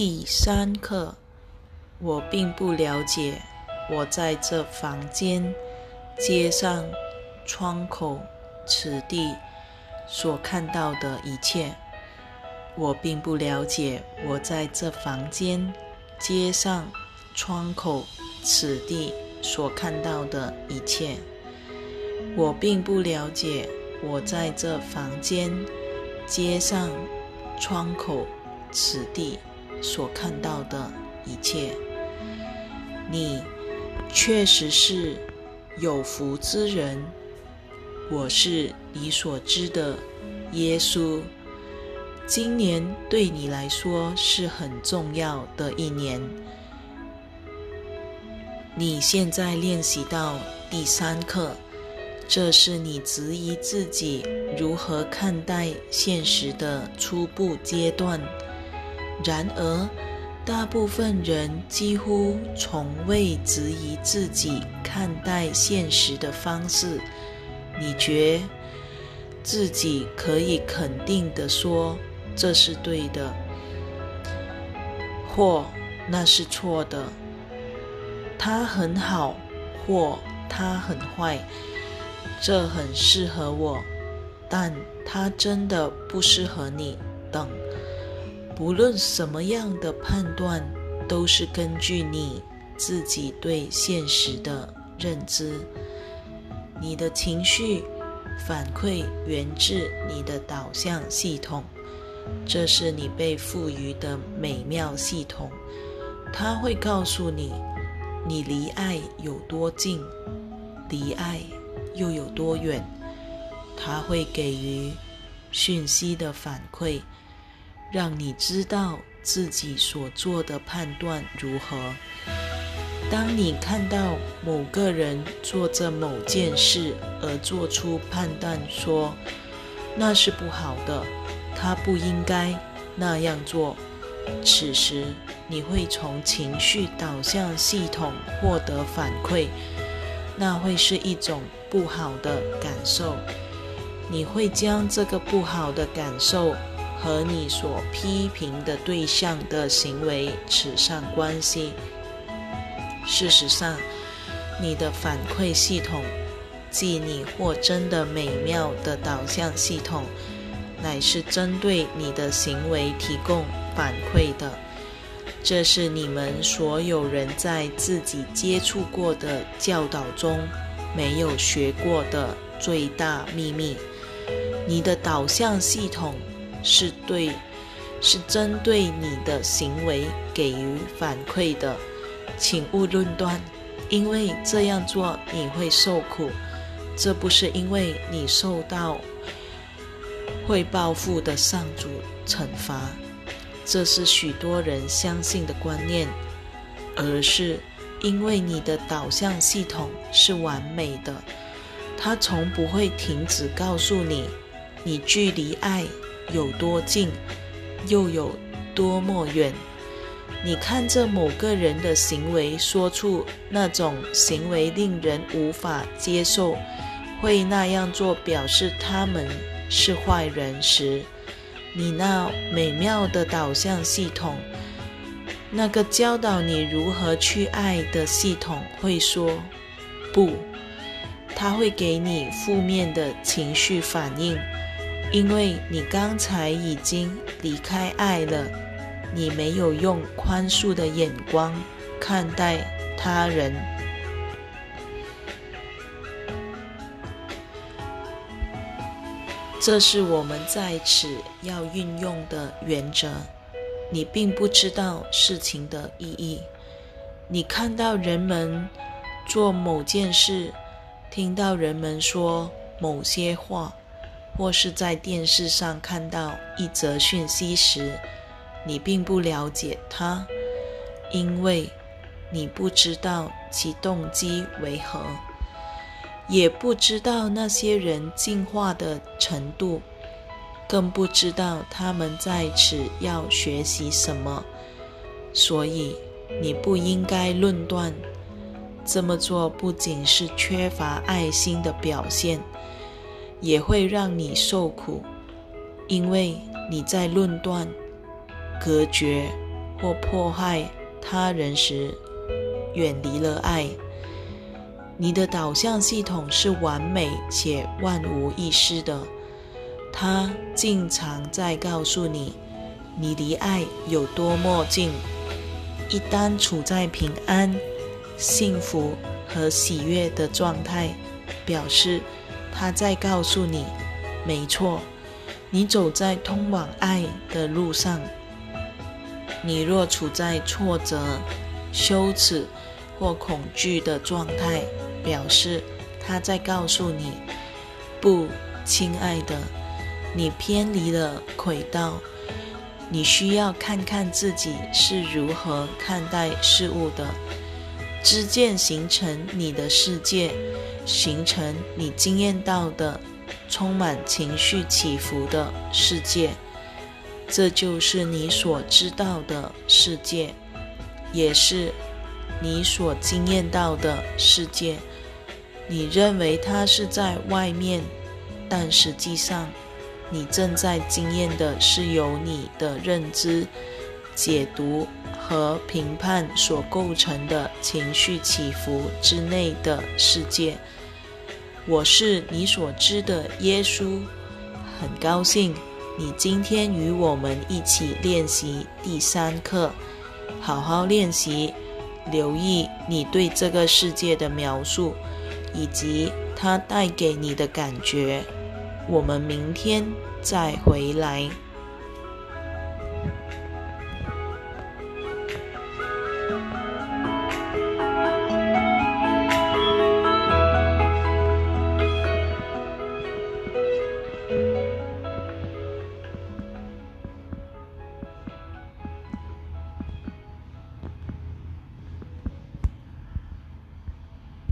第三课，我并不了解我在这房间、街上、窗口、此地所看到的一切。我并不了解我在这房间、街上、窗口、此地所看到的一切。我并不了解我在这房间、街上、窗口、此地。所看到的一切，你确实是有福之人。我是你所知的耶稣。今年对你来说是很重要的一年。你现在练习到第三课，这是你质疑自己如何看待现实的初步阶段。然而，大部分人几乎从未质疑自己看待现实的方式。你觉自己可以肯定地说这是对的，或那是错的。他很好，或他很坏。这很适合我，但他真的不适合你。等。不论什么样的判断，都是根据你自己对现实的认知。你的情绪反馈源自你的导向系统，这是你被赋予的美妙系统。它会告诉你，你离爱有多近，离爱又有多远。它会给予讯息的反馈。让你知道自己所做的判断如何。当你看到某个人做着某件事而做出判断，说那是不好的，他不应该那样做，此时你会从情绪导向系统获得反馈，那会是一种不好的感受。你会将这个不好的感受。和你所批评的对象的行为扯上关系。事实上，你的反馈系统，即你或真的美妙的导向系统，乃是针对你的行为提供反馈的。这是你们所有人在自己接触过的教导中没有学过的最大秘密。你的导向系统。是对，是针对你的行为给予反馈的，请勿论断，因为这样做你会受苦。这不是因为你受到会报复的上主惩罚，这是许多人相信的观念，而是因为你的导向系统是完美的，它从不会停止告诉你，你距离爱。有多近，又有多么远？你看着某个人的行为，说出那种行为令人无法接受，会那样做表示他们是坏人时，你那美妙的导向系统，那个教导你如何去爱的系统会说不，他会给你负面的情绪反应。因为你刚才已经离开爱了，你没有用宽恕的眼光看待他人，这是我们在此要运用的原则。你并不知道事情的意义，你看到人们做某件事，听到人们说某些话。或是在电视上看到一则讯息时，你并不了解它，因为你不知道其动机为何，也不知道那些人进化的程度，更不知道他们在此要学习什么，所以你不应该论断。这么做不仅是缺乏爱心的表现。也会让你受苦，因为你在论断、隔绝或迫害他人时，远离了爱。你的导向系统是完美且万无一失的，它经常在告诉你，你离爱有多么近。一旦处在平安、幸福和喜悦的状态，表示他在告诉你，没错，你走在通往爱的路上。你若处在挫折、羞耻或恐惧的状态，表示他在告诉你，不，亲爱的，你偏离了轨道。你需要看看自己是如何看待事物的。知见形成你的世界，形成你经验到的充满情绪起伏的世界。这就是你所知道的世界，也是你所经验到的世界。你认为它是在外面，但实际上。你正在经验的是由你的认知、解读和评判所构成的情绪起伏之内的世界。我是你所知的耶稣，很高兴你今天与我们一起练习第三课。好好练习，留意你对这个世界的描述，以及它带给你的感觉。我们明天再回来。